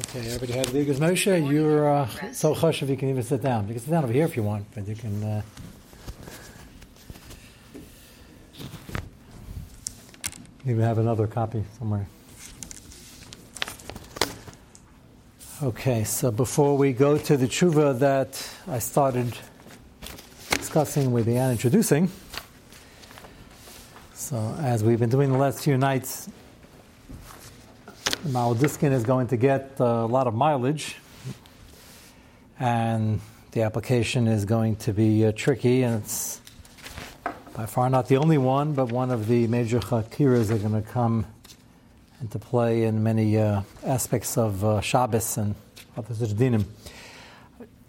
Okay, everybody have the Igaz Moshe. You're uh, so hush if you can even sit down. You can sit down over here if you want, but you can. Uh, even have another copy somewhere. Okay, so before we go to the tshuva that I started discussing, we began introducing. So, as we've been doing the last few nights, Maladiskin is going to get a lot of mileage, and the application is going to be uh, tricky, and it's by far not the only one, but one of the major chakiras are going to come into play in many uh, aspects of uh, Shabbos and other such dinim.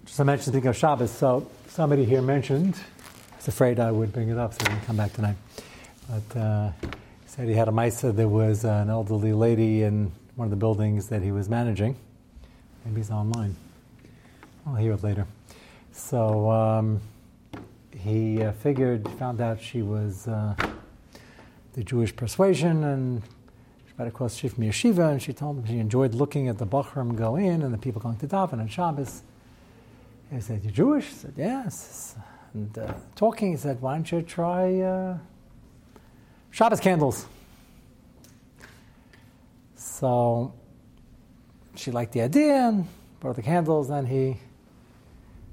Just I mentioned speaking of Shabbos, so somebody here mentioned, I was afraid I would bring it up, so I didn't come back tonight. But uh, he said he had a Misa, there was an elderly lady in one of the buildings that he was managing. Maybe he's online. I'll hear it later. So um, he uh, figured, found out she was uh, the Jewish persuasion, and she got across from yeshiva, and she told him she enjoyed looking at the Bachram go in and the people going to daven on Shabbos. He said, "You're Jewish?" He said, "Yes." And uh, talking, he said, "Why don't you try uh, Shabbos candles?" So she liked the idea and brought the candles. Then he,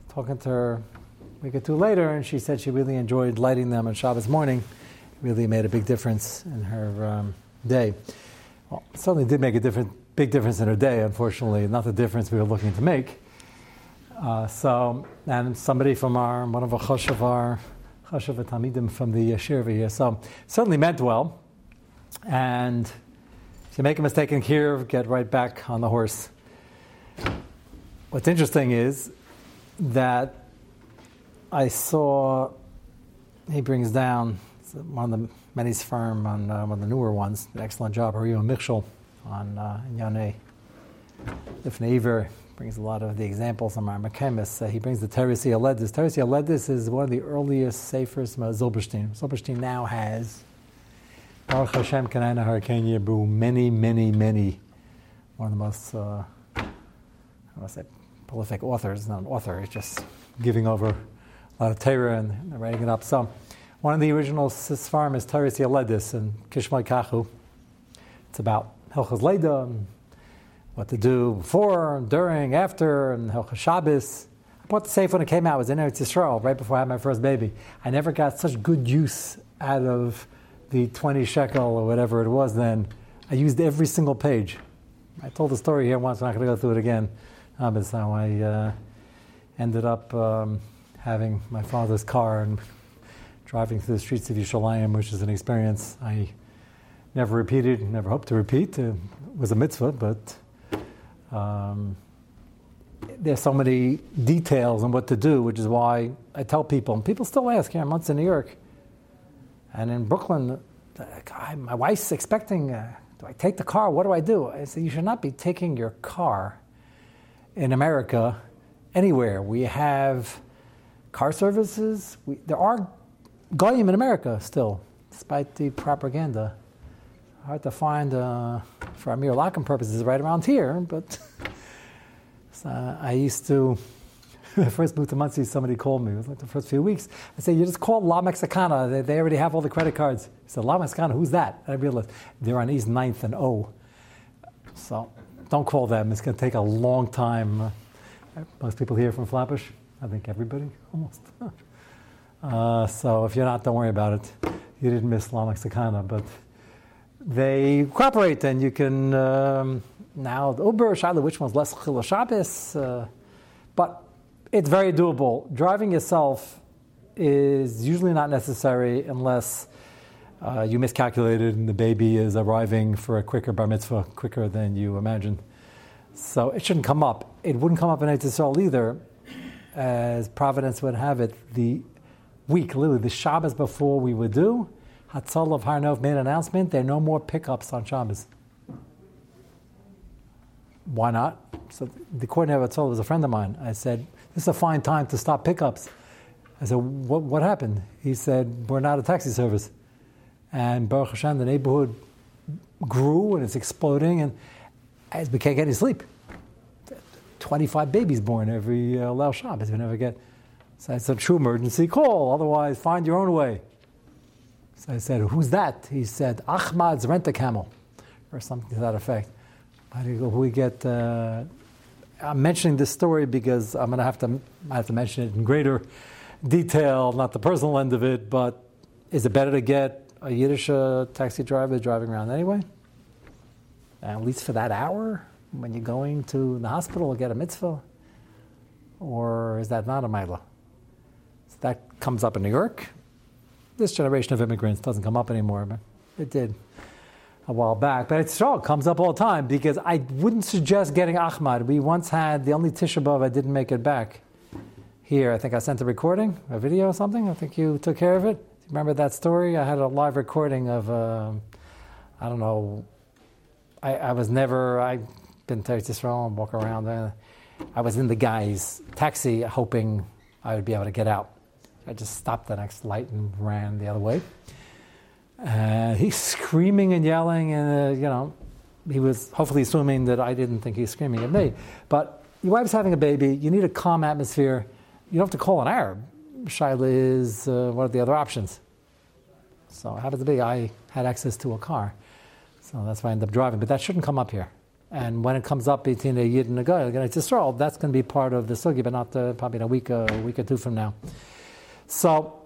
talking to her a week or two later, and she said she really enjoyed lighting them on Shabbos morning. It really made a big difference in her um, day. Well, certainly did make a different, big difference in her day, unfortunately, not the difference we were looking to make. Uh, so, and somebody from our, one of our chashav, our Tamidim from the Yeshir here, so certainly meant well. And if you make a mistake in here, get right back on the horse. What's interesting is that I saw he brings down one of the many firm on uh, one of the newer ones, an excellent job, Hario Michel on uh, Yane. Ifneiver brings a lot of the examples on our Mechemis. Uh, he brings the Toras HaYoledes. Toras HaYoledes is one of the earliest safers from Zilberstein. Zilberstein now has Baruch Hashem Kanana Hurricane Yebru, many, many, many, one of the most, uh, I want to say, prolific authors, not an author, he's just giving over a lot of Torah and writing it up. So, one of the original Sisfarim is Toras HaYoledes and Kishmai Kachu. It's about Hilchas Leda, what to do before, during, after, and Hilchas Shabbos. I bought the safe when it came out. It was in Eretz Yisrael, right before I had my first baby. I never got such good use out of the 20 shekel or whatever it was then, I used every single page. I told the story here once, I'm not going to go through it again. Um, that's how I uh, ended up um, having my father's car and driving through the streets of Yerushalayim, which is an experience I never repeated, never hope to repeat. It was a mitzvah, but um, there's so many details on what to do, which is why I tell people, and people still ask, here, I'm once in New York, and in Brooklyn, my wife's expecting, uh, do I take the car? What do I do? I said, you should not be taking your car in America anywhere. We have car services. We, there are goyim in America still, despite the propaganda. Hard to find uh, for Amir Lockham purposes right around here, but so I used to I first to Monsey, somebody called me. It was like the first few weeks. I said, You just call La Mexicana. They, they already have all the credit cards. He said, La Mexicana, who's that? And I realized they're on East 9th and O. So don't call them. It's going to take a long time. most people here from Flatbush. I think everybody, almost. Uh, so if you're not, don't worry about it. You didn't miss La Mexicana, but they cooperate, and you can um, now Uber, Shiloh, which one's less Chil Shabbos, uh, but it's very doable. Driving yourself is usually not necessary unless uh, you miscalculated and the baby is arriving for a quicker bar mitzvah, quicker than you imagined. So it shouldn't come up. It wouldn't come up in Eretz either, as Providence would have it. The week, literally the Shabbos before we would do, Hatzal of Har Nof made an announcement. There are no more pickups on Shabbos. Why not? So the coordinator of Hatzal was a friend of mine. I said, this is a fine time to stop pickups. I said, what, what happened? He said, we're not a taxi service. And Baruch Hashem, the neighborhood grew and it's exploding and we can't get any sleep. 25 babies born every uh, Leil Shabbos. We never get. So I said, true emergency call. Otherwise, find your own way. So I said, who's that? He said, Ahmad's rent a camel, or something to that effect. How do go? We get? Uh, I'm mentioning this story because I'm going to have to I have to mention it in greater detail, not the personal end of it, but is it better to get a Yiddish uh, taxi driver driving around anyway? At least for that hour when you're going to the hospital to get a mitzvah? Or is that not a milah? So that comes up in New York. This generation of immigrants doesn't come up anymore, but it did a while back. But it still comes up all the time because I wouldn't suggest getting Ahmad. We once had the only Tisha B'Av I didn't make it back here. I think I sent a recording, a video or something. I think you took care of it. Remember that story? I had a live recording of, uh, I don't know, I, I, was never, I've been to Israel and walk around. I was in the guy's taxi hoping I would be able to get out. I just stopped the next light and ran the other way. Uh, he's screaming and yelling, and uh, you know, he was hopefully assuming that I didn't think he was screaming at me. But your wife's having a baby. You need a calm atmosphere. You don't have to call an Arab. Shaila is uh, what are the other options? So happens to be I had access to a car, so that's why I ended up driving. But that shouldn't come up here. And when it comes up between a Yid and a Goy, it's Yisrael, that's going to be part of the sugi, but not uh, probably in a week, a week or two from now. So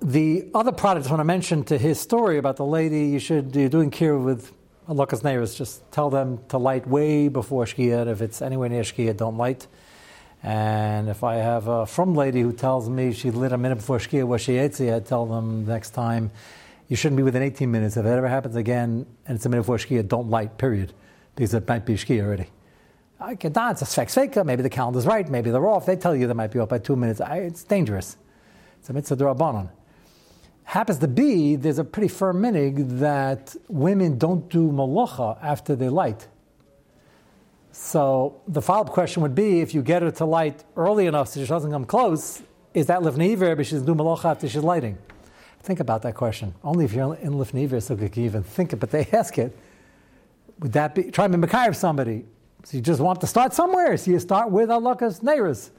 the other part I want to mention to his story about the lady, you should, you're doing kiruv with Alakas neighbors, just tell them to light way before Shkia. If it's anywhere near Shkia, don't light. And if I have a from lady who tells me she lit a minute before Shkia was Shietzi, I tell them next time, you shouldn't be within 18 minutes. If it ever happens again and it's a minute before Shkia, don't light, period. Because it might be Shkia already. I can dance, it's a Svek maybe the calendar's right, maybe they're off. They tell you they might be off by two minutes. I, it's dangerous. It's a mitzvah drabanan. Happens to be, there's a pretty firm minig that women don't do malacha after they light. So the follow-up question would be, if you get her to light early enough so she doesn't come close, is that lifneiver, but she's doing malacha after she's lighting? Think about that question. Only if you're in lifneiver, so you can even think it, but they ask it. Would that be, try to be of somebody. So you just want to start somewhere, so you start with Allah's neighbors.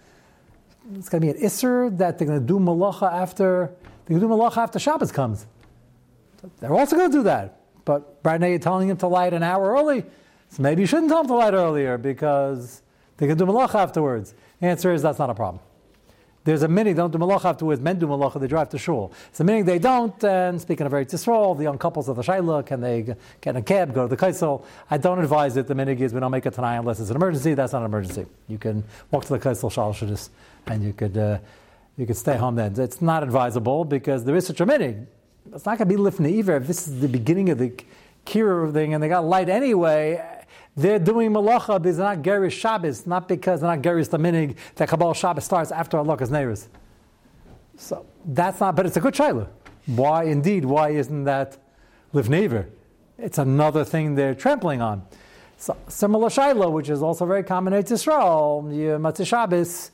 It's going to be an isser that they're going to do malacha after they can do malacha after Shabbos comes. They're also going to do that. But right now you're telling him to light an hour early, so maybe you shouldn't tell him to light earlier because they can do malacha afterwards. The answer is that's not a problem. There's a minute don't do malacha afterwards. Men do malacha, they drive to shul. A minute they don't. And speaking of Eretz Yisrael, the young couples of the Shaila, can they get in a cab, go to the Kaisel? I don't advise it. The minute is we don't make it tonight unless it's an emergency. That's not an emergency. You can walk to the Kaisel Shal and you could. Uh, you could stay home then. It's not advisable because there is such a minig. It's not going to be lifnei either. If this is the beginning of the kira thing and they got light anyway, they're doing malacha because they're not gerish Shabbos, not because they're not gerish the minig that Kabbalah Shabbos starts after Allah's neighbors. So that's not, but it's a good shayla. Why indeed? Why isn't that lifnei? It's another thing they're trampling on. So, similar shayla, which is also very common in Israel, Matzah Shabbos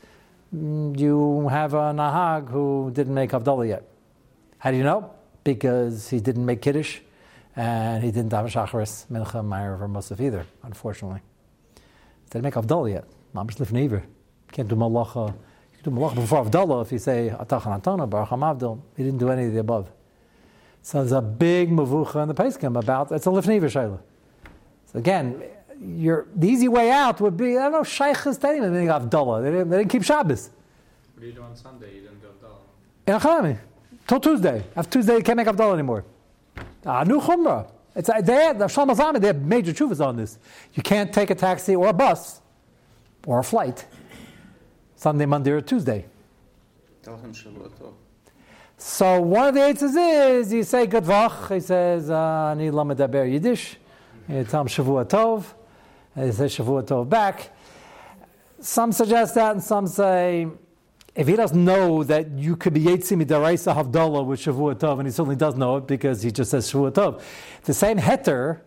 you have a Nahag who didn't make Havdalah yet. How do you know? Because he didn't make Kiddush and he didn't have Shacharis, Mincha, Meir, or Musaf either, unfortunately. Didn't make Havdalah yet. Mamish Lifneiver. Can't do Malacha. You can do Malacha before Havdalah if you say Atachan Atana, Baruch HaMavdil. He didn't do any of the above. So there's a big mavucha in the Pesachim about it's a Lifneiver Shaila. So again, your, the easy way out would be, I don't know, shaykhs to anyone, they didn't Havdalah. They didn't, they didn't keep Shabbos. What do you do on Sunday? You didn't do Havdalah? In till Tuesday. After Tuesday, you can't make Havdalah anymore. Ah, new Chumrah. It's, uh, they have, the Shalom they have major chuvas on this. You can't take a taxi or a bus or a flight Sunday, Monday, or Tuesday. Tell him Shavuot So one of the answers is you say good vach. He says ani lamedaber Yiddish. You tell him Shavuot Tov. They say Shavuot Tov back. Some suggest that, and some say if he doesn't know that you could be Yetzim Midaraisa Havdalah with Shavuot Tov, and he certainly does know it because he just says Shavuot Tov. The same heter,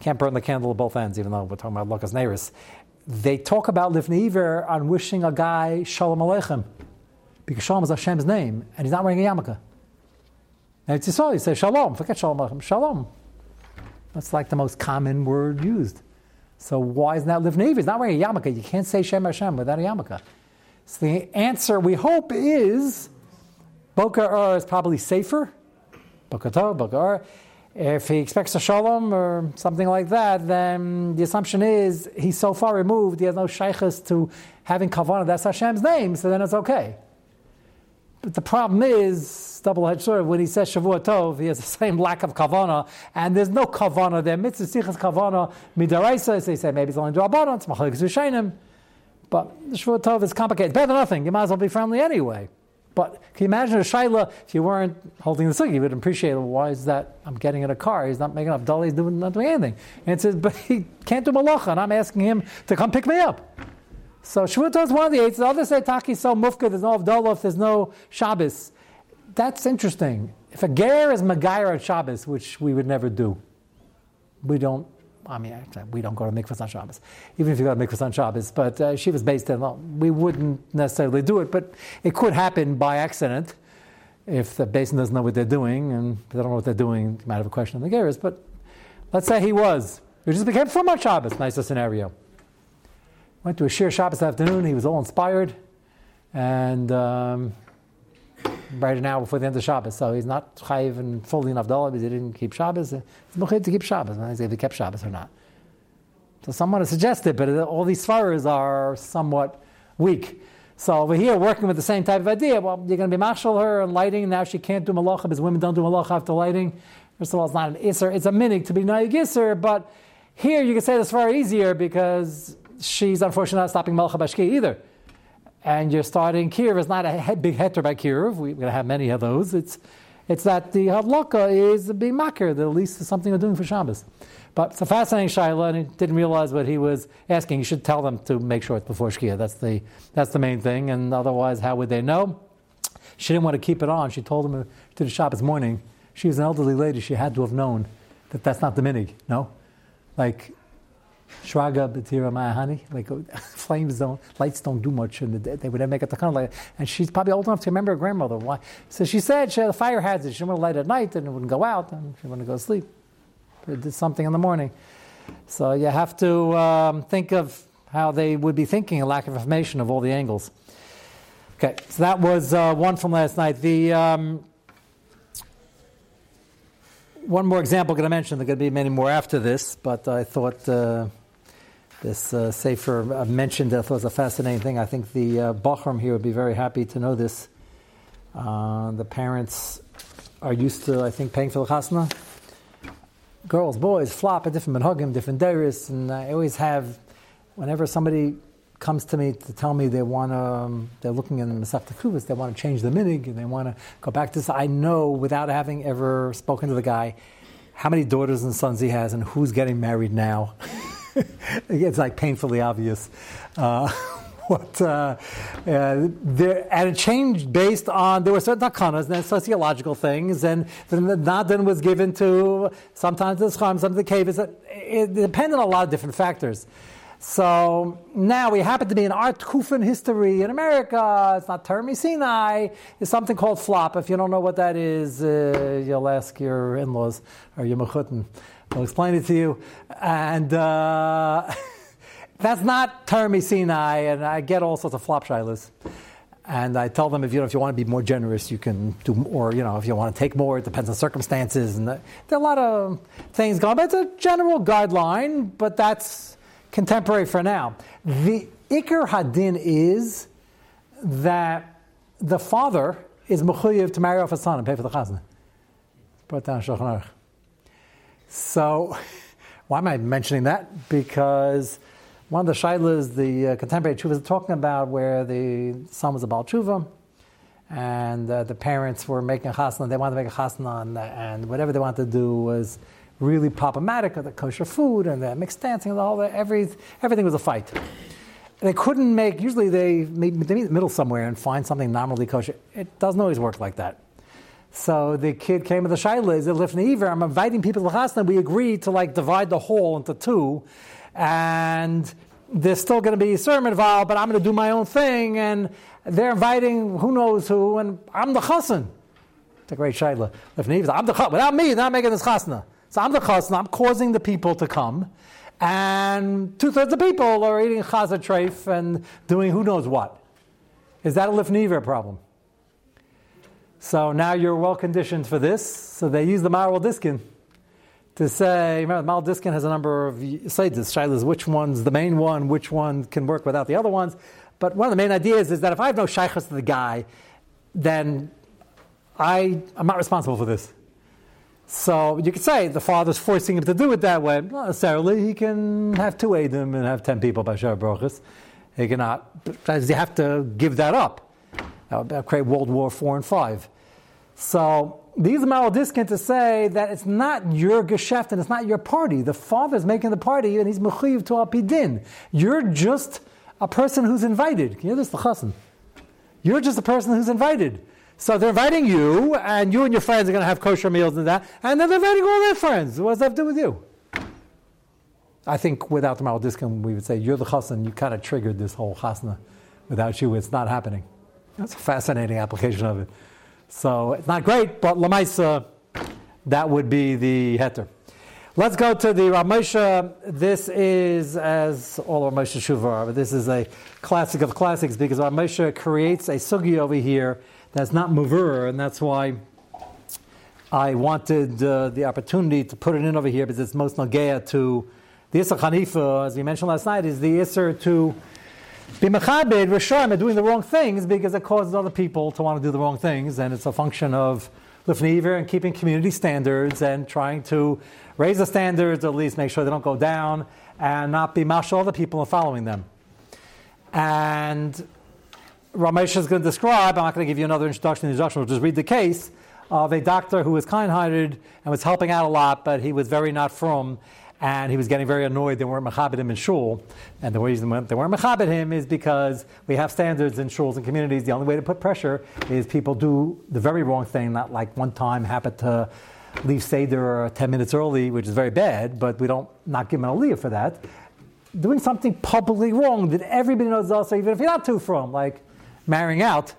can't burn the candle at both ends, even though we're talking about Lucas Neris. They talk about Lifnei on wishing a guy Shalom Aleichem, because Shalom is Hashem's name, and he's not wearing a yarmulke. Now it's Yisrael, you say Shalom, forget Shalom Aleichem, Shalom. That's like the most common word used. So why isn't that Livnei He's not wearing a yarmulke. You can't say Shem Hashem without a yarmulke. So the answer we hope is Boka Ur is probably safer. Boka Tov, Boka. If he expects a shalom or something like that, then the assumption is he's so far removed, he has no shaykhs to having kavanah. That's Hashem's name, so then it's okay. But the problem is, double-edged sword, when he says Shavua Tov, he has the same lack of kavana, and there's no kavana there. Mitzvah sichas kavana midaraisa, so they say maybe it's only drabbanon, it's machalik zushainim. But Shavua Tov is complicated. Better than nothing. You might as well be friendly anyway. But can you imagine a Shaila, if you weren't holding the sugi, you would appreciate. Why is that? I'm getting in a car. He's not making enough dolly. He's doing, not doing anything. And it says, but he can't do malacha, and I'm asking him to come pick me up. So Shavuot is one of the eight. The others say Taki so mufka, there's no Avdallah, if there's no Shabbos. That's interesting. If a ger is Magair at Shabbos, which we would never do, we don't, I mean, we don't go to mikvah on Shabbos, even if you go to mikvah on Shabbos, but uh, she was based in, well, we wouldn't necessarily do it, but it could happen by accident if the basin doesn't know what they're doing, and they don't know what they're doing, you might have a question on the geras, but let's say he was. He just became from on Shabbos, nicer scenario. Went to a Shir Shabbos afternoon. He was all inspired, and um, right hour before the end of Shabbos. So he's not chayiv and fully enough dollar because he didn't keep Shabbos. He's mochid to keep Shabbos. I if he kept Shabbos or not. So someone has suggested, but all these svaras are somewhat weak. So over here, working with the same type of idea, well, you're going to be mashal her and lighting. Now she can't do malacha because women don't do malacha after lighting. First of all, it's not an isser; it's a minig to be nayig isser. But here, you can say this far easier because she's unfortunately not stopping Bashki either. And you're starting Kiruv is not a big heter by Kiruv. We're going to have many of those. It's, it's that the Hadlaka is being makir, that at least is something they're doing for Shabbos. But it's a fascinating Shaila, and he didn't realize what he was asking. You should tell them to make sure it's before Shkia. That's the, that's the main thing. And otherwise, how would they know? She didn't want to keep it on. She told him to the Shabbos morning. She was an elderly lady. She had to have known that that's not the minig. No? Like, Shraga Batira Mayahani, like flames don't, lights don't do much, and they would never make kind of like. And she's probably old enough to remember her grandmother. Why? So she said she had a fire hazard. She to light at night, and it wouldn't go out, and she to go to sleep. It did something in the morning. So you have to um, think of how they would be thinking, a lack of information of all the angles. Okay, so that was uh, one from last night. The um, one more example I'm going to mention. There are going to be many more after this, but I thought. Uh, this uh, Sefer uh, mentioned that was a fascinating thing. I think the uh, Bachram here would be very happy to know this. Uh, the parents are used to, I think, paying for the chasna. Girls, boys, flop at different menhagim, different dairies, and I always have, whenever somebody comes to me to tell me they want to, um, they're looking in the Masechta Kruvas, they want to change the minig, and they want to go back to this. I know without having ever spoken to the guy how many daughters and sons he has and who's getting married now. it's like painfully obvious. Uh, what uh, uh, there, and it changed based on there were certain takanas and sociological things, and then the nadin was given to sometimes the scham, sometimes the cave. It depended on a lot of different factors. So now we happen to be in our Kufan history in America. It's not Termi Sinai. It's something called flop. If you don't know what that is, uh, you'll ask your in-laws or your mechutin. I'll explain it to you. And uh, that's not Termi Sinai, and I get all sorts of flop shilas. And I tell them if you know if you want to be more generous, you can do, more. you know if you want to take more, it depends on circumstances. And there are a lot of things going. But it's a general guideline, but that's contemporary for now. The Iker Hadin is that the father is mechuyev to marry off his son and pay for the chazan. Brought down Shulchan so, why am I mentioning that? Because one of the shailas, the uh, contemporary tshuva, is talking about where the son was a bal tshuva, and uh, the parents were making a chasna. They wanted to make a chasna, and, and whatever they wanted to do was really problematic the kosher food and the mixed dancing and all that. Every, everything was a fight. They couldn't make. Usually, they, they meet in the middle somewhere and find something nominally kosher. It doesn't always work like that. So the kid came with the shaila, is it lifnei I'm inviting people to the chasna. We agreed to like divide the hall into two, and there's still going to be a sermon involved, but I'm going to do my own thing, and they're inviting who knows who, and I'm the chassan. It's a great shaila. Lifnei I'm the. Without me, they're not making this chasna. So I'm the chasna. I'm causing the people to come. and two thirds of people are eating chaza treif and doing who knows what. Is that a lifniver problem? So now you're well conditioned for this. So they use the Maral Diskin to say, remember, the Maral Diskin has a number of sages. Shilas, which one's the main one, which one can work without the other ones. But one of the main ideas is that if I have no shaykhs to the guy, then I, I'm not responsible for this. So you could say the father's forcing him to do it that way. Not necessarily. He can have two Adam and have ten people by Shar Brochus. He cannot. You have to give that up. Would create World War Four and Five. So these are discount to say that it's not your geschäft and it's not your party. The father's making the party and he's mechuyev to apidin. You're just a person who's invited. Can you hear this? The. You're just a person who's invited. So they're inviting you, and you and your friends are going to have kosher meals and that, and then they're inviting all their friends. What does that have to do with you? I think without the Maral Diskin, we would say you're the chassan. You kind of triggered this whole chasna. Without you, it's not happening. That's a fascinating application of it. So it's not great, but lamaisa, that would be the heter. Let's go to the Ramosha. This is, as all Ramosha Shuva are, but this is a classic of classics because Ramosha creates a sugi over here that's not Mavur, and that's why I wanted uh, the opportunity to put it in over here because it's most Nagea to the Hanifa, as we mentioned last night, is the Isser to be Mechabed, Rishayim, are doing the wrong things because it causes other people to want to do the wrong things, and it's a function of Lifniver and keeping community standards and trying to raise the standards, at least make sure they don't go down, and not be mashal other people and following them. And Ramesh is going to describe, I'm not going to give you another introduction to the introduction, we'll just read the case of a doctor who was kind hearted and was helping out a lot, but he was very not from, and he was getting very annoyed they weren't mechabit him in shul. And the reason they weren't mechabit him is because we have standards in shuls and communities. The only way to put pressure is people do the very wrong thing, not like one time happened to leave Seder 10 minutes early, which is very bad, but we don't not give him an aliyah for that. Doing something publicly wrong that everybody knows also, even if you're not too from, like marrying out,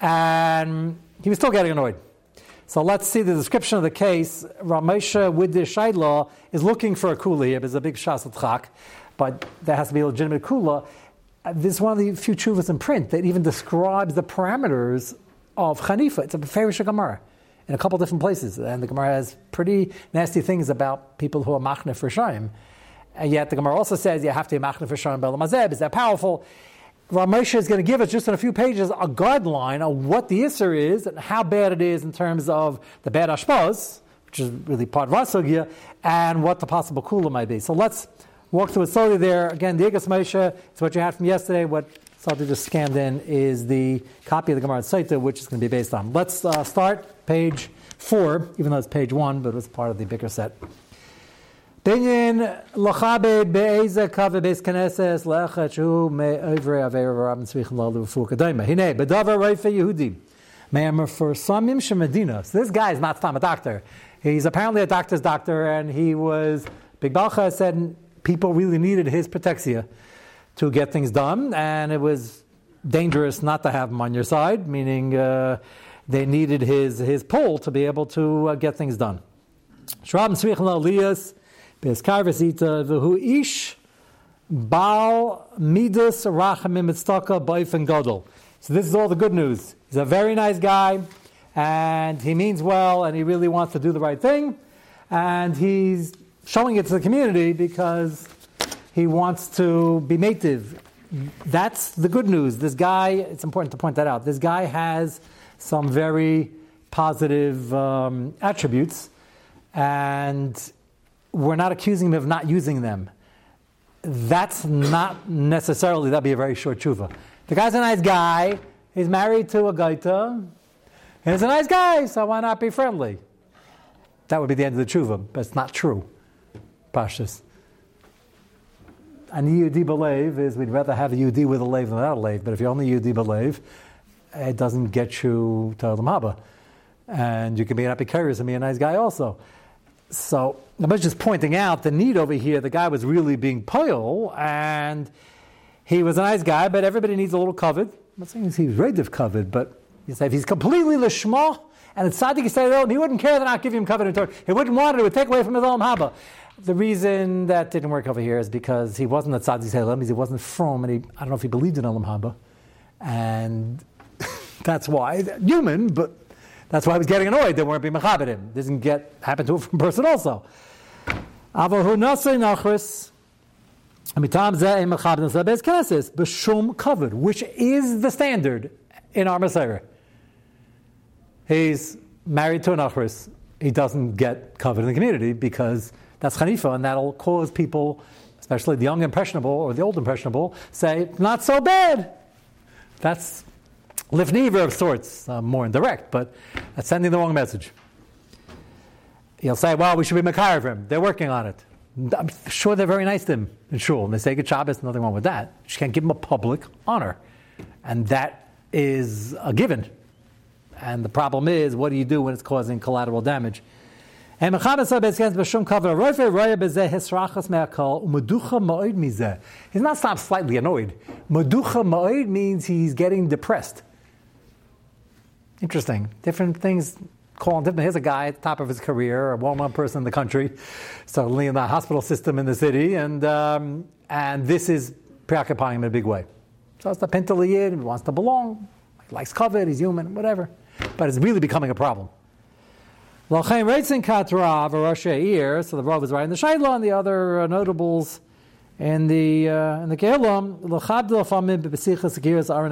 and he was still getting annoyed. So let's see the description of the case. Ramesha with the Shaila is looking for a kula here. A big shas but there has to be a legitimate kula. Uh, this is one of the few chuvas in print that even describes the parameters of Hanifa. It's a Farish Gemara in a couple different places. And the Gemara has pretty nasty things about people who are machne for Shaim. And yet the Gemara also says you have to be machne for Shaim Belamazeb. Is that powerful? Ramosha is going to give us just in a few pages a guideline of what the Isser is and how bad it is in terms of the bad Ashpaz, which is really part of Rasugya, and what the possible Kula might be. So let's walk through it slowly there. Again, the Igas Moshe is what you had from yesterday. What Salty just scanned in is the copy of the Gemara Saita, which is going to be based on. Let's uh, start page four, even though it's page one, but it's part of the bigger set. Binyan beis knesses lechat shu me'ovre aver rabin tzvich lalu kadema. Hine, bedavar reife Yehudi. Me'amer for samim shemedina. So this guy is not a doctor. He's apparently a doctor's doctor, and he was, Big Balcha said people really needed his protexia to get things done, and it was dangerous not to have him on your side, meaning uh, they needed his, his pull to be able to uh, get things done. Shrab tzvich lalu Ish bal midas rachamim. So this is all the good news. He's a very nice guy, and he means well, and he really wants to do the right thing, and he's showing it to the community because he wants to be native. That's the good news. This guy, it's important to point that out. This guy has some very positive um, attributes, and we're not accusing him of not using them. That's not necessarily, that'd be a very short tshuva. The guy's a nice guy, he's married to a gaita, and he's a nice guy, so why not be friendly? That would be the end of the tshuva, but it's not true. Pashas. An Yehudi believe is we'd rather have a Yehudi with a lave than without a lave, but if you're only Yehudi believe, it doesn't get you to the Haba. And you can be an Epicurus and be a nice guy also. So I was just pointing out the need over here. The guy was really being pale, and he was a nice guy, but everybody needs a little covered. I'm not saying he was relative covered, but you say if he's completely lishma and it's tzaddik he he wouldn't care that not give him covered in Torah. He wouldn't want it; it would take away from his own haba. the reason that didn't work over here is because he wasn't a tzaddik Salem, he wasn't from, and he, I don't know if he believed in Olam Haba, and that's why human, but that's why I was getting annoyed. They weren't being mechabed him. Doesn't get happen to a person also. Avahu nasei nachris. Mitam zeh mechabed sebez knesses b'shum covered, which is the standard in our Messiah. He's married to an achris. He doesn't get covered in the community because that's chanifa, and that'll cause people, especially the young impressionable or the old impressionable, say, not so bad. That's lifniver of sorts, uh, more indirect, but that's sending the wrong message. He'll say, well, we should be Makar him. They're working on it. I'm sure they're very nice to him in shul, and they say good Shabbos, nothing wrong with that. You can't give him a public honor. And that is a given. And the problem is, what do you do when it's causing collateral damage? He's not stopped slightly annoyed. Maducha ma'oid means he's getting depressed. Interesting. Different things call him different. Here's a guy at the top of his career, a well-known person in the country, suddenly in the hospital system in the city, and um, and this is preoccupying him in a big way. So it's the pentaliyid, he wants to belong, he likes covet, he's human, whatever. But it's really becoming a problem. So the Rav is writing the Shaila and the other uh, notables in the uh, in the Aron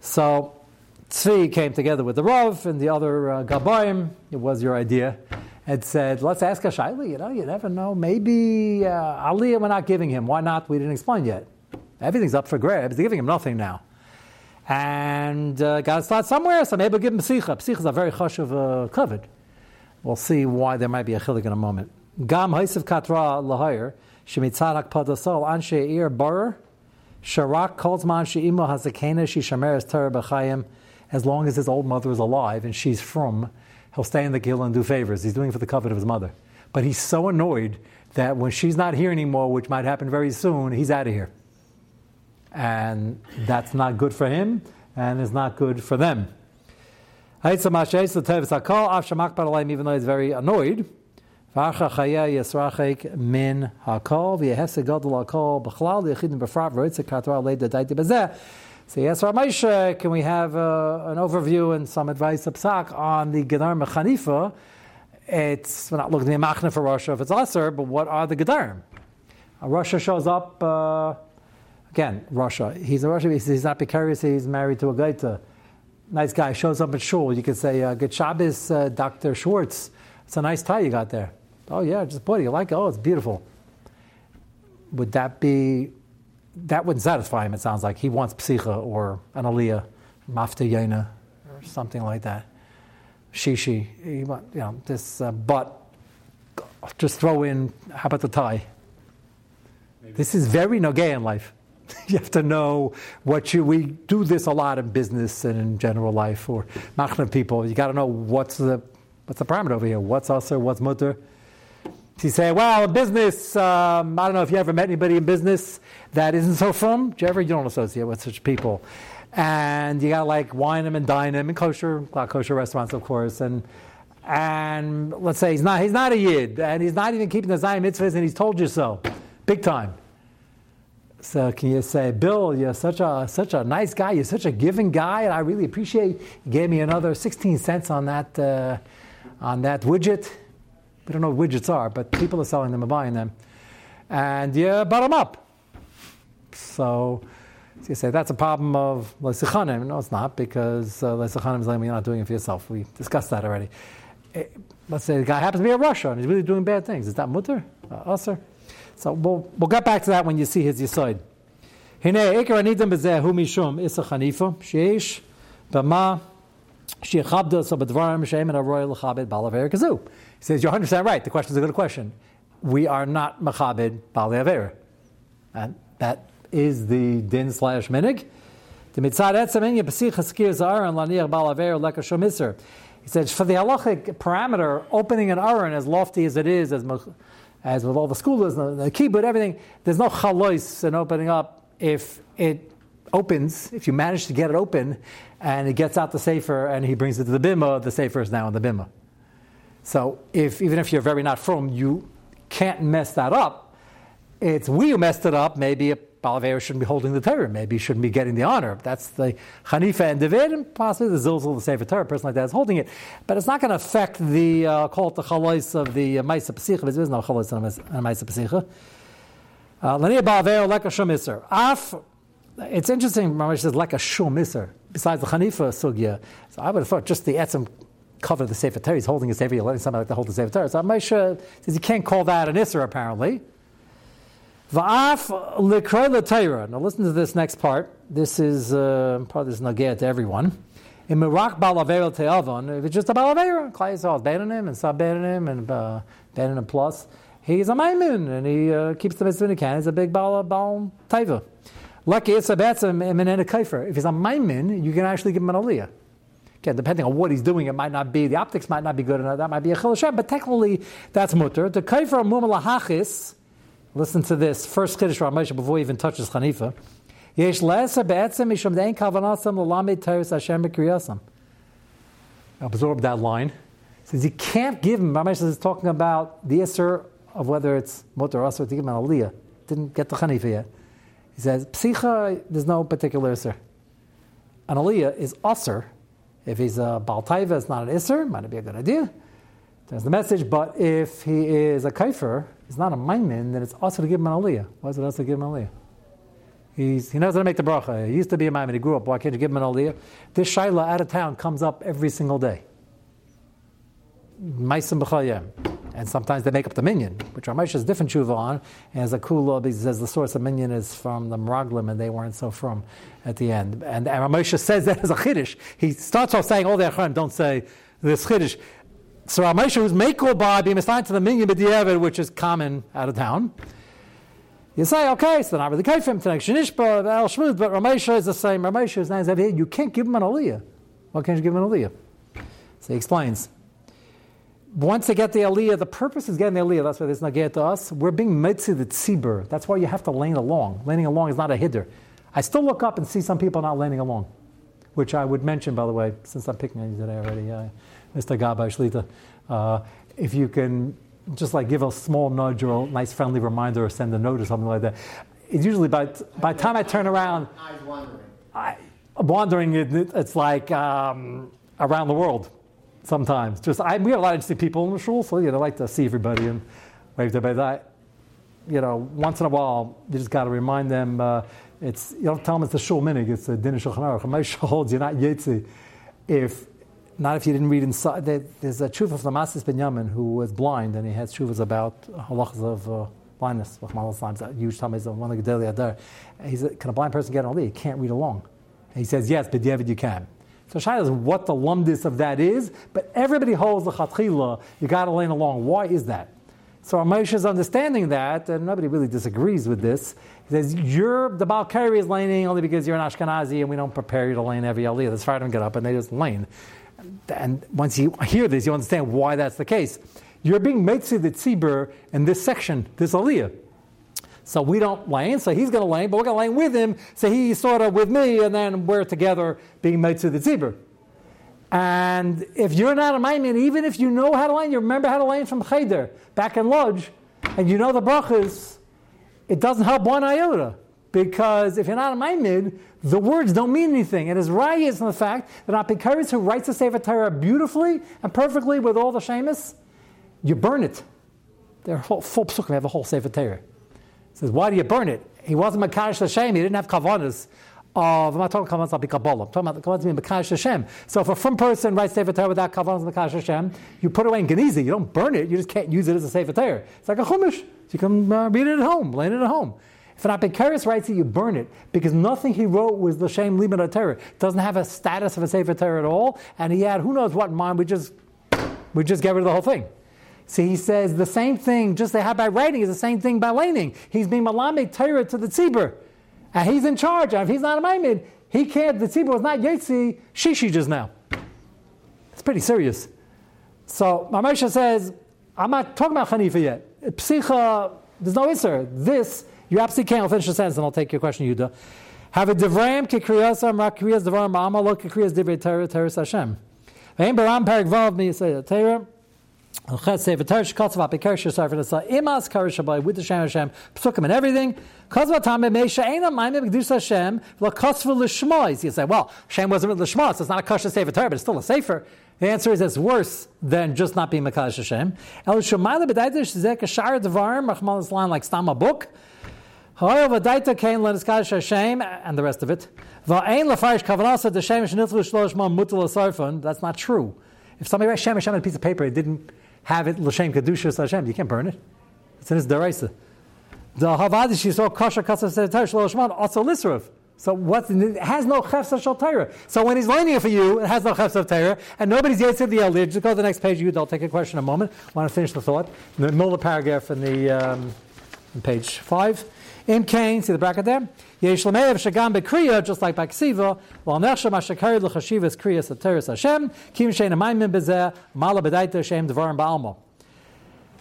So Tzvi came together with the Rav and the other uh, Gabayim, it was your idea, and said, let's ask a Shaila, you know, you never know, maybe uh, Aliyah we're not giving him, why not? We didn't explain yet. Everything's up for grabs, they're giving him nothing now and uh, got to start somewhere. So maybe we'll give him psicha. Psicha is a very hush of uh, covet. We'll see why there might be a chilik in a moment. Gam haisav katra lahayir shemitzadak padasol anshe ir sharak calls man sheimo hazakena she shameres ter b'chayim as long as his old mother is alive and she's from, he'll stay in the gil and do favors. He's doing it for the covet of his mother. But he's so annoyed that when she's not here anymore, which might happen very soon, he's out of here and that's not good for him and it's not good for them. Even though he's very annoyed, So yes, Ramesha, can we have uh, an overview and some advice of Psak on the Gedar Mechanifa? It's we're not looking at Machna for Russia if it's Aser, but what are the Gedarim? Russia shows up uh, Again, Russia. He's a Russia. He's not precarious. He's married to a gaita. Nice guy shows up at shul. You could say, uh, "Good Shabbos, uh, Doctor Schwartz. It's a nice tie you got there." Oh yeah, just put it. You like it? Oh, it's beautiful. Would that be? That wouldn't satisfy him. It sounds like he wants psicha or an aliyah, mafta yena, or something like that. Shishi. He want, you know, this. Uh, but just throw in. How about the tie? Maybe. This is very nogay in life. you have to know what you. We do this a lot in business and in general life or machna people. You got to know what's the what's the parameter over here. What's usher? What's mutter? You say, well, business. Um, I don't know if you ever met anybody in business that isn't so from. Jeffrey, you don't associate with such people, and you got like wine them and dine them in kosher, kosher restaurants, of course, and. And let's say he's not, he's not a yid, and he's not even keeping the Zion mitzvahs, and he's told you so, big time. So can you say, Bill, you're such a such a nice guy. You're such a giving guy, and I really appreciate you gave me another 16 cents on that uh, on that widget. We don't know what widgets are, but people are selling them and buying them, and you bottom up. So, so you say that's a problem of leisichanim. No, it's not because uh, leisichanim is like you're not doing it for yourself. We discussed that already. It, eh, let's say the guy happens to be a Russia and he's really doing bad things. Is that mutter? Uh, usher? So we'll, we'll get back to that when you see his yisoid. הנה, עיקר הנידם בזה הוא משום איסה חניפה, שיש במה שיכבדו אותו בדברים שהם מן הרוי לכבד בעל עבר כזו. He says, you're 100% right, the question is a good question. We are not machabed בעל עבר. And that is the din slash minig. He says for the halachic parameter, opening an aron as lofty as it is, as as with all the schoolers, the, the kibbut, everything, there's no chalois in opening up if it opens, if you manage to get it open, and it gets out the safer and he brings it to the bima, the safer is now in the bima. So if even if you're very not from, you can't mess that up. It's we who messed it up. Maybe a Balavera shouldn't be holding the Torah. Maybe he shouldn't be getting the honor. That's the Hanifa and David, and possibly the Zilzal, the Sefer Torah, a person like that is holding it. But it's not going to affect the, uh, call it the Chalais of the uh, Maisa because there is no Chalais on a Maisa Pasicha. Uh, Balavera, Leka Af, it's interesting, Mamash says, like a Shom besides the Hanifa Sugya. So I would have thought just the Etzim cover the Sefer Torah. He's holding a Sefer, letting somebody like to hold the Sefer Torah. So Moshe says you can't call that an Isser apparently. Va'af likroy Torah. Now listen to this next part. This is uh, part this nagaya to everyone. In Mirak balavera te'avon, if it's just a balavera, Klai Yisrael is Benanim and Sab Benanim and uh, plus, he's a maimun and he uh, keeps the mitzvah in can. He's a big bal bal taiva. Lucky it's a betzim a kaifer. If he's a maimun, you can actually give him an aliyah. Again, depending on what he's doing, it might not be, the optics might not be good enough, that might be a chil but technically that's mutter. The kaifer mum lahachis, listen to this, first Kiddush Ramesha before he even touches Hanifa. Absorb that line. Says he can't give him, Ramesh is talking about the Isser of whether it's mutter or to give him an aliyah. Didn't get the Hanifa yet. He says, Psicha, there's no particular Isser. An aliyah is asr if he's a Baltaiva, it's not an Isser, might be a good idea. There's the message, but if he is a Kaifer, he's not a Maimin, then it's also to give him an Aliyah. Why is it also to give him an Aliyah? He's, he knows how to make the bracha. He used to be a Maimin, he grew up. Why can't you give him an Aliyah? This Shaila out of town comes up every single day. Maisim b'chayim. And sometimes they make up the minyan, which Ramesh has different tshuva on. And as a kula, he says the source of minyan is from the Meraglim, and they weren't so from at the end. And, and Ramesh says that as a chiddush. He starts off saying all the achron don't say this chiddush. So Ramesh who's mekul by being assigned to the minyan b'diavad, which is common out of town. You say, okay, so not really kaifim to Shanishba, El Shmud, but Ramesha is the same. Ramesha is. As every. You can't give him an aliyah. Why can't you give him an aliyah? So he explains once they get the aliyah, the purpose is getting the aliyah. That's why there's nageh to us. We're being mitzi the tzibur. That's why you have to lane along. Laning along is not a hider. I still look up and see some people not laning along, which I would mention, by the way, since I'm picking on you today already, uh, Mr. Gabay Shlita. Uh, if you can just like give a small nudge or a nice friendly reminder or send a note or something like that. It's usually by, by the time I turn around, I, wandering, I, wandering, it, it's like um, around the world sometimes. Just I, we have a lot of interesting people in the shul, so you know, I like to see everybody and wave to everybody. You know, once in a while, you just got to remind them. Uh, it's you don't tell them it's a shul minig. It's a din shulchan aruch. My shul holds you're not yetzi if not if you didn't read inside. There's a truth of the Masis Yamin who was blind and he has shuvas about halachas of. Uh, blindness, a huge time is one of the. He said, Can a blind person get an Ali? He can't read along. And he says, Yes, but David, you can. So Shai is what the lumdis of that is, but everybody holds the chatchila. You got to lane along. Why is that? So Moshe is understanding that, and nobody really disagrees with this. He says, You're the Balkari is laning only because you're an Ashkenazi and we don't prepare you to lane every aliyah. The Sfardim get up and they just lane. And once you hear this, you understand why that's the case. You're being to the tzibur in this section, this aliyah. So we don't lane, so he's going to lane, but we're going to lane with him, so he's sort of with me, and then we're together being to the tzibur. And if you're not a Maimon, even if you know how to lane, you remember how to lane from Cheder, back in Lodge, and you know the brachas, it doesn't help one iota. Because if you're not a Maimon, the words don't mean anything. It is rayas in the fact that Apikaris who writes the Sefer Torah beautifully and perfectly with all the shamus, you burn it. They're full, full psukim, have a whole Sefer Torah says, why do you burn it? He wasn't Makash Hashem. He didn't have kavanas of, I'm not talking kavanas of Kabbalah. I'm talking about the kavanas being Makash Hashem. So if a from person writes Sefer Torah without kavanas Makash Hashem, you put it away in Genizi. You don't burn it. You just can't use it as a Sefer Torah. It's like a Chumash. So you can uh, read it at home, learn it at home. If an Apikaris writes it, you burn it because nothing he wrote was the Shem Liman Torah. Doesn't have a status of a Sefer Torah at all, and he had who knows what in mind. We just we just get rid of the whole thing. See, he says the same thing, just they have by writing, is the same thing by laning. He's being malamed Torah to the tzibur. And he's in charge. And if he's not a maimid, he can't, the tzibur was not yetzi, shishi just now. It's pretty serious. So Mamesha says, I'm not talking about Hanifa yet. Psicha, there's no answer. This, you absolutely can't. I'll finish the sentence and I'll take your question, Yuda. Have a devram kikriyasam rak kriyas devarim ma'amal lo kikriyas divrei Torah Torah Hashem. Ve'im baram parak vav mi yisay Torah. Chet Sefer Torah Shkatzav Apikar Shasar for the Sa Imas Karishabai with the Shem Hashem Psukim and everything. Kozva Tame Meisha Eina Maime B'Kedus Hashem L'Kosva L'Shmois. You say, well, Shem wasn't with L'Shmois, so it's not a Kasha Sefer Torah, but it's still a Sefer. The answer is it's worse than just not being Makadosh Hashem. El Shemayla B'Daitish Zek Ashar Devarim Rachmal Islam like Stam a book. However, Vadaita Kain Leniskadosh Hashem and the rest of it. Va'ain Lafarish Kavanasa D'Shem Shnitlu Shlosh Mom Mutal Asarfon. That's not true. If somebody writes Shem Hashem on a piece of paper, it didn't have it l'shem kedusha Hashem. You can't burn it. It's in his deraisa. The havadi she saw kosher kasa setar shloshman also lisruf. So what? It has no chefsa shel Torah. So when he's learning it for you, it has no chefsa of Torah, and nobody's yet said the elder. Just go to the next page. You, they'll take a question in a moment. I want to finish the thought. In the middle of the paragraph in the um, in page five. In Cain, see the bracket there. Yesh l'meyav shagam bekriya, just like by Ksiva, while nechsha mashakari l'chashivas kriya sateris Hashem, kim shein amayim bezeh, mala bedaita shem devarim ba'alma.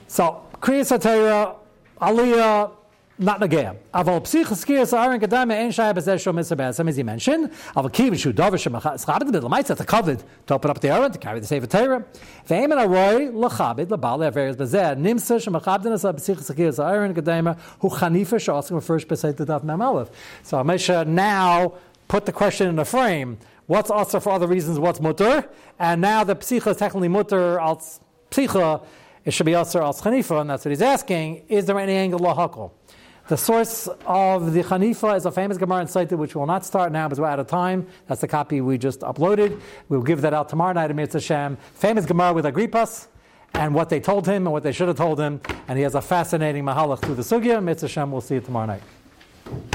So, kriya satera, aliyah, not nagaya. Aval psichas kriya sa'arin kadame ein shaya bezeh shom mitzvah b'asem, as he mentioned. Aval kiv shu dover shem schabed the l'maitza, to covet, to open up the aron, to carry the Sefer Torah. Ve'emen aroi l'chabed, l'bal le'averes bezeh, nimsa shem achabden asa psichas kriya sa'arin kadame, hu chanifa sh'askim first beseit the daf mem aleph. So Amisha now put the question in a frame. What's also for other reasons, what's mutter? And now the psicha is technically mutter als psicha, it should be also als chanifa, and that's what he's asking. Is there any angle lahakol? The source of the Hanifa is a famous Gemara in Sotah, which we will not start now because we're out of time. That's the copy we just uploaded. We'll give that out tomorrow night at Mitzvah Shem. Famous Gemara with Agrippas and what they told him and what they should have told him. And he has a fascinating mahalach through the Sugya. Mitzvah Shem, we'll see it tomorrow night.